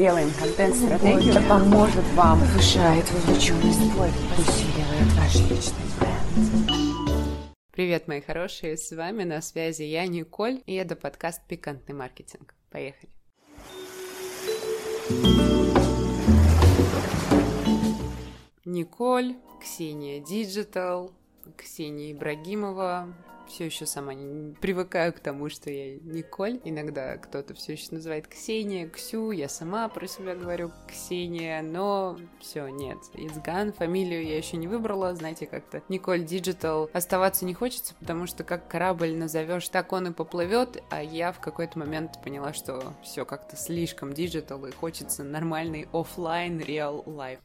делаем контент-стратегию, это поможет вам повышает вовлеченность, усиливает ваш личный бренд. Привет, мои хорошие, с вами на связи я, Николь, и это подкаст «Пикантный маркетинг». Поехали. Николь, Ксения Digital, Ксения Ибрагимова, все еще сама не привыкаю к тому, что я Николь. Иногда кто-то все еще называет Ксения, Ксю, я сама про себя говорю Ксения, но все, нет. Is gone, фамилию я еще не выбрала, знаете, как-то Николь Digital оставаться не хочется, потому что как корабль назовешь, так он и поплывет, а я в какой-то момент поняла, что все как-то слишком digital и хочется нормальный офлайн real life.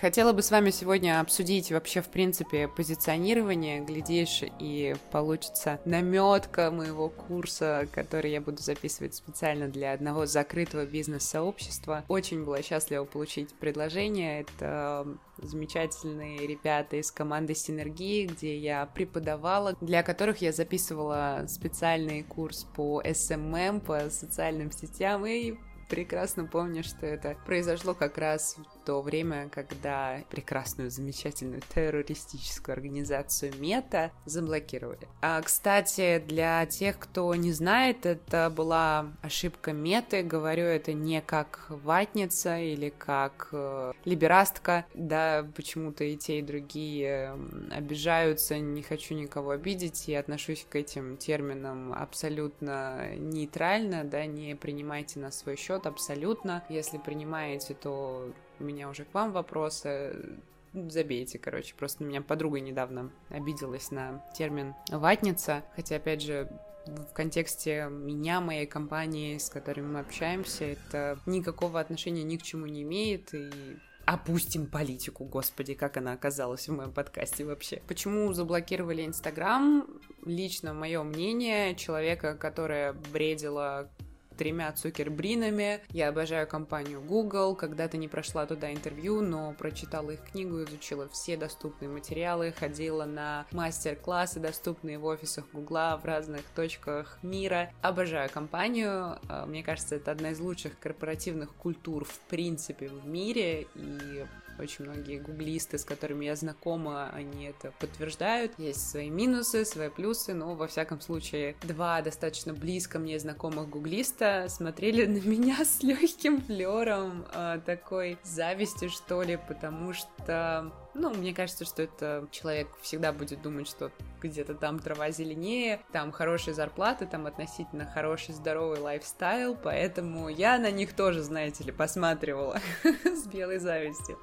Хотела бы с вами сегодня обсудить вообще, в принципе, позиционирование. Глядишь, и получится наметка моего курса, который я буду записывать специально для одного закрытого бизнес-сообщества. Очень была счастлива получить предложение. Это замечательные ребята из команды Синергии, где я преподавала, для которых я записывала специальный курс по SMM, по социальным сетям, и прекрасно помню, что это произошло как раз то время, когда прекрасную, замечательную террористическую организацию Мета заблокировали. А, кстати, для тех, кто не знает, это была ошибка Меты. Говорю это не как ватница или как э, либерастка. Да, почему-то и те, и другие обижаются, не хочу никого обидеть и отношусь к этим терминам абсолютно нейтрально, да, не принимайте на свой счет абсолютно. Если принимаете, то у меня уже к вам вопросы. Забейте, короче. Просто меня подруга недавно обиделась на термин «ватница». Хотя, опять же, в контексте меня, моей компании, с которыми мы общаемся, это никакого отношения ни к чему не имеет, и опустим политику, господи, как она оказалась в моем подкасте вообще. Почему заблокировали Инстаграм? Лично мое мнение, человека, которая бредила тремя цукербринами. Я обожаю компанию Google. Когда-то не прошла туда интервью, но прочитала их книгу, изучила все доступные материалы, ходила на мастер-классы, доступные в офисах Гугла в разных точках мира. Обожаю компанию. А, мне кажется, это одна из лучших корпоративных культур в принципе в мире. И очень многие гуглисты, с которыми я знакома, они это подтверждают. Есть свои минусы, свои плюсы, но во всяком случае два достаточно близко мне знакомых гуглиста смотрели на меня с легким флером э, такой зависти, что ли, потому что ну, мне кажется, что это человек всегда будет думать, что где-то там трава зеленее, там хорошие зарплаты, там относительно хороший здоровый лайфстайл, поэтому я на них тоже, знаете ли, посматривала с белой завистью.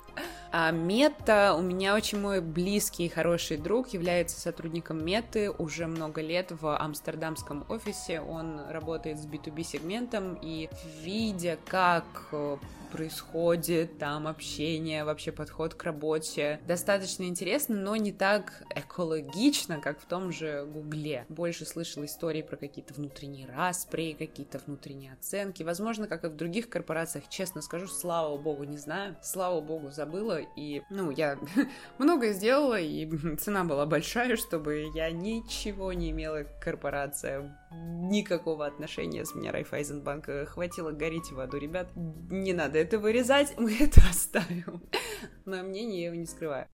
А Мета, у меня очень мой близкий и хороший друг, является сотрудником Меты уже много лет в амстердамском офисе. Он работает с B2B сегментом и видя, как э, происходит, там общение, вообще подход к работе. Достаточно интересно, но не так экологично, как в том же Гугле. Больше слышала истории про какие-то внутренние распри, какие-то внутренние оценки. Возможно, как и в других корпорациях, честно скажу, слава богу, не знаю. Слава богу, забыла. И, ну, я многое сделала, и цена была большая, чтобы я ничего не имела к корпорациям. Никакого отношения с меня Райфайзенбанка хватило гореть в аду, ребят. Не надо это вырезать, мы это оставим. Мое мнение я его не скрываю.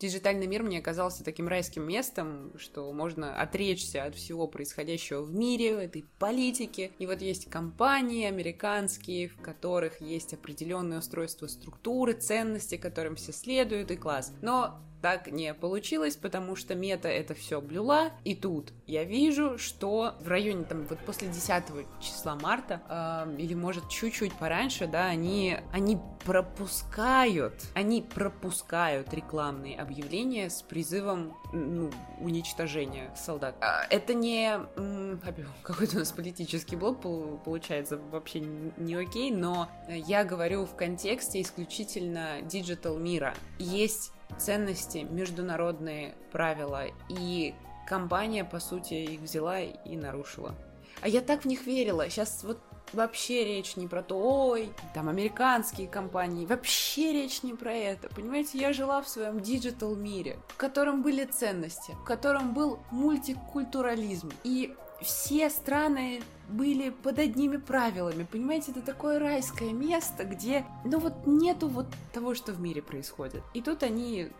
Диджитальный мир мне оказался таким райским местом, что можно отречься от всего происходящего в мире, этой политики. И вот есть компании американские, в которых есть определенное устройство структуры, ценности, которым все следуют, и класс. Но так не получилось, потому что Meta это все блюла, и тут я вижу, что в районе там вот после 10 числа марта, э, или может чуть-чуть пораньше, да, они, они пропускают, они пропускают рекламные объявления с призывом ну, уничтожения солдат. А, это не какой-то у нас политический блок получается вообще не окей, но я говорю в контексте исключительно digital мира. Есть ценности, международные правила, и компания, по сути, их взяла и нарушила. А я так в них верила. Сейчас вот Вообще речь не про то, ой, там американские компании, вообще речь не про это. Понимаете, я жила в своем digital мире, в котором были ценности, в котором был мультикультурализм. И все страны были под одними правилами. Понимаете, это такое райское место, где, ну вот нету вот того, что в мире происходит. И тут они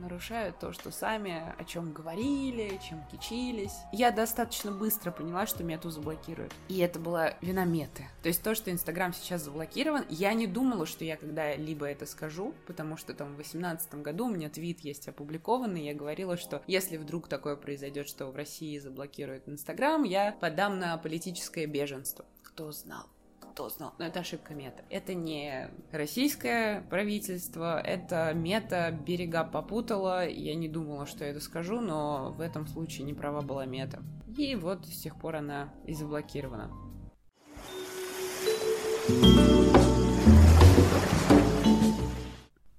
нарушают то, что сами о чем говорили, чем кичились. Я достаточно быстро поняла, что мету заблокируют. И это была вина меты. То есть то, что Инстаграм сейчас заблокирован, я не думала, что я когда-либо это скажу, потому что там в 2018 году у меня твит есть опубликованный, я говорила, что если вдруг такое произойдет, что в России заблокируют Инстаграм, я подам на политическое беженство. Кто знал? Кто знал. Но это ошибка мета. Это не российское правительство, это мета берега попутала. Я не думала, что я это скажу, но в этом случае не права была мета. И вот с тех пор она и заблокирована.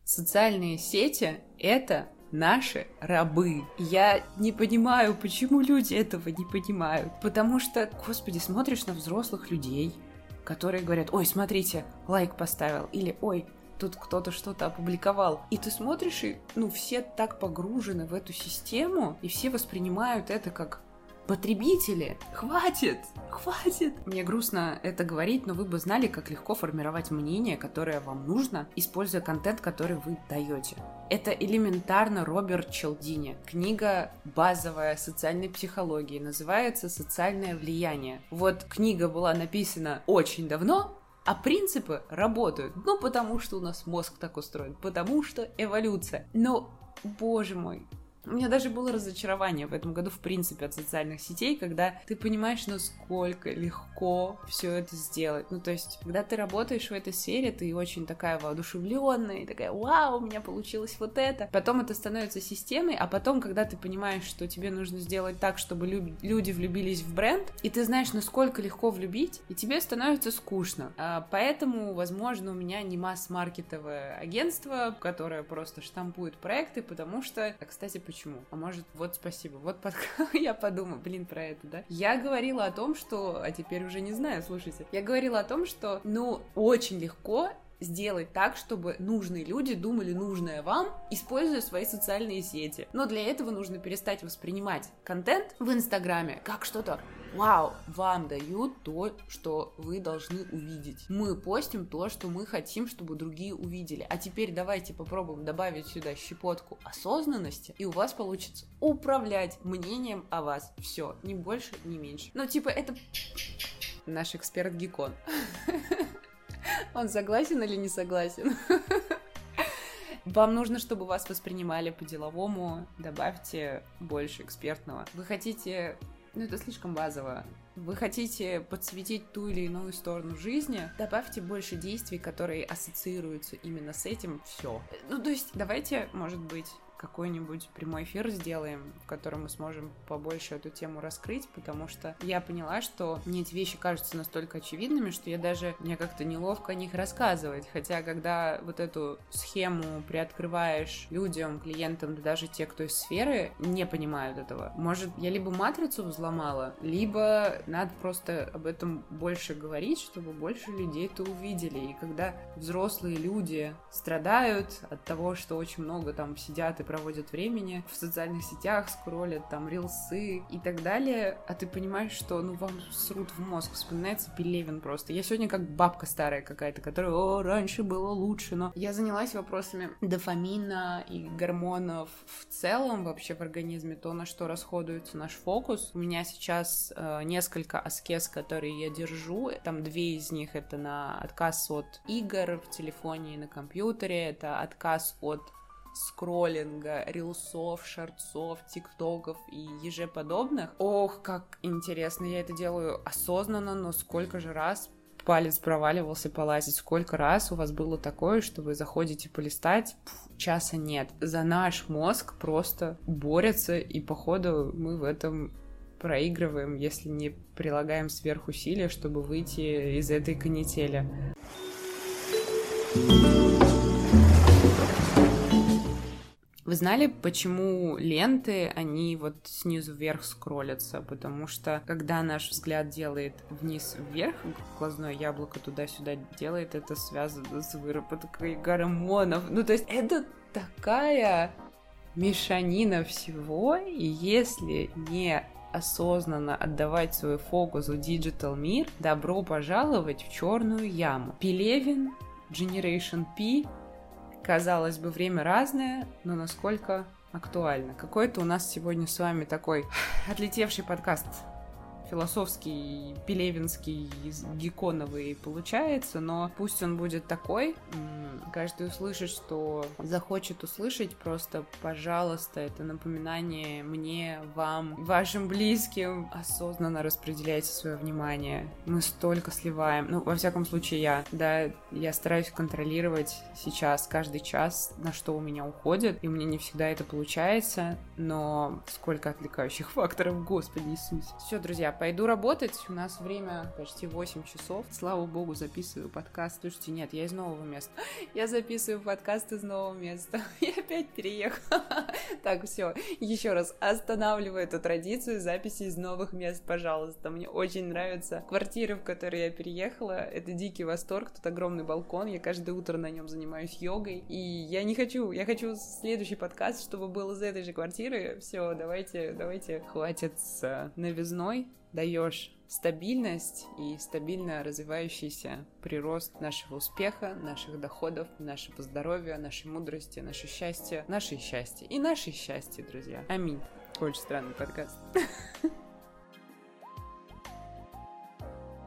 Социальные сети — это наши рабы. Я не понимаю, почему люди этого не понимают. Потому что, господи, смотришь на взрослых людей, которые говорят, ой, смотрите, лайк поставил, или ой, тут кто-то что-то опубликовал. И ты смотришь, и, ну, все так погружены в эту систему, и все воспринимают это как Потребители, хватит, хватит. Мне грустно это говорить, но вы бы знали, как легко формировать мнение, которое вам нужно, используя контент, который вы даете. Это элементарно Роберт Челдини. Книга базовая социальной психологии, называется «Социальное влияние». Вот книга была написана очень давно, а принципы работают. Ну, потому что у нас мозг так устроен, потому что эволюция. Но, боже мой, у меня даже было разочарование в этом году, в принципе, от социальных сетей, когда ты понимаешь, насколько легко все это сделать. Ну, то есть, когда ты работаешь в этой сфере, ты очень такая воодушевленная, и такая, вау, у меня получилось вот это. Потом это становится системой, а потом, когда ты понимаешь, что тебе нужно сделать так, чтобы люди влюбились в бренд, и ты знаешь, насколько легко влюбить, и тебе становится скучно. А поэтому, возможно, у меня не масс-маркетовое агентство, которое просто штампует проекты, потому что, кстати, почему. А может, вот спасибо. Вот под... я подумаю, блин, про это, да? Я говорила о том, что... А теперь уже не знаю, слушайте. Я говорила о том, что, ну, очень легко сделать так, чтобы нужные люди думали нужное вам, используя свои социальные сети. Но для этого нужно перестать воспринимать контент в Инстаграме как что-то Вау, вам дают то, что вы должны увидеть. Мы постим то, что мы хотим, чтобы другие увидели. А теперь давайте попробуем добавить сюда щепотку осознанности, и у вас получится управлять мнением о вас. Все, ни больше, ни меньше. Ну, типа, это наш эксперт Гикон. Он согласен или не согласен? Вам нужно, чтобы вас воспринимали по-деловому, добавьте больше экспертного. Вы хотите ну, это слишком базово. Вы хотите подсветить ту или иную сторону жизни, добавьте больше действий, которые ассоциируются именно с этим, все. Ну, то есть, давайте, может быть, какой-нибудь прямой эфир сделаем, в котором мы сможем побольше эту тему раскрыть, потому что я поняла, что мне эти вещи кажутся настолько очевидными, что я даже, мне как-то неловко о них рассказывать. Хотя, когда вот эту схему приоткрываешь людям, клиентам, да даже те, кто из сферы, не понимают этого. Может, я либо матрицу взломала, либо надо просто об этом больше говорить, чтобы больше людей это увидели. И когда взрослые люди страдают от того, что очень много там сидят и проводят времени в социальных сетях, скроллят там рилсы и так далее, а ты понимаешь, что ну вам срут в мозг, вспоминается Пелевин просто. Я сегодня как бабка старая какая-то, которая, о, раньше было лучше, но я занялась вопросами дофамина и гормонов в целом вообще в организме, то, на что расходуется наш фокус. У меня сейчас э, несколько аскез, которые я держу, там две из них это на отказ от игр в телефоне и на компьютере, это отказ от скроллинга, рилсов, шортсов, тиктоков и еже подобных. Ох, как интересно, я это делаю осознанно, но сколько же раз палец проваливался полазить, сколько раз у вас было такое, что вы заходите полистать, пф, часа нет. За наш мозг просто борется, и походу мы в этом проигрываем, если не прилагаем сверхусилия, чтобы выйти из этой канители. Вы знали, почему ленты, они вот снизу вверх скроллятся? Потому что, когда наш взгляд делает вниз вверх, глазное яблоко туда-сюда делает, это связано с выработкой гормонов. Ну, то есть это такая мешанина всего, и если не осознанно отдавать свой фокус в digital мир, добро пожаловать в черную яму. Пелевин, Generation P, казалось бы, время разное, но насколько актуально. Какой-то у нас сегодня с вами такой отлетевший подкаст философский, пелевинский, геконовый получается, но пусть он будет такой. Каждый услышит, что захочет услышать, просто, пожалуйста, это напоминание мне, вам, вашим близким. Осознанно распределяйте свое внимание. Мы столько сливаем. Ну, во всяком случае, я, да, я стараюсь контролировать сейчас каждый час, на что у меня уходит, и меня не всегда это получается, но сколько отвлекающих факторов, господи Иисус. Все, друзья, пойду работать. У нас время почти 8 часов. Слава богу, записываю подкаст. Слушайте, нет, я из нового места. Я записываю подкаст из нового места. Я опять переехала. Так, все. Еще раз останавливаю эту традицию записи из новых мест, пожалуйста. Мне очень нравится квартира, в которой я переехала. Это дикий восторг. Тут огромный балкон. Я каждое утро на нем занимаюсь йогой. И я не хочу, я хочу следующий подкаст, чтобы был из этой же квартиры. Все, давайте, давайте, хватит с новизной даешь стабильность и стабильно развивающийся прирост нашего успеха, наших доходов, нашего здоровья, нашей мудрости, наше счастье, наше счастье и наше счастье, друзья. Аминь. Очень странный подкаст.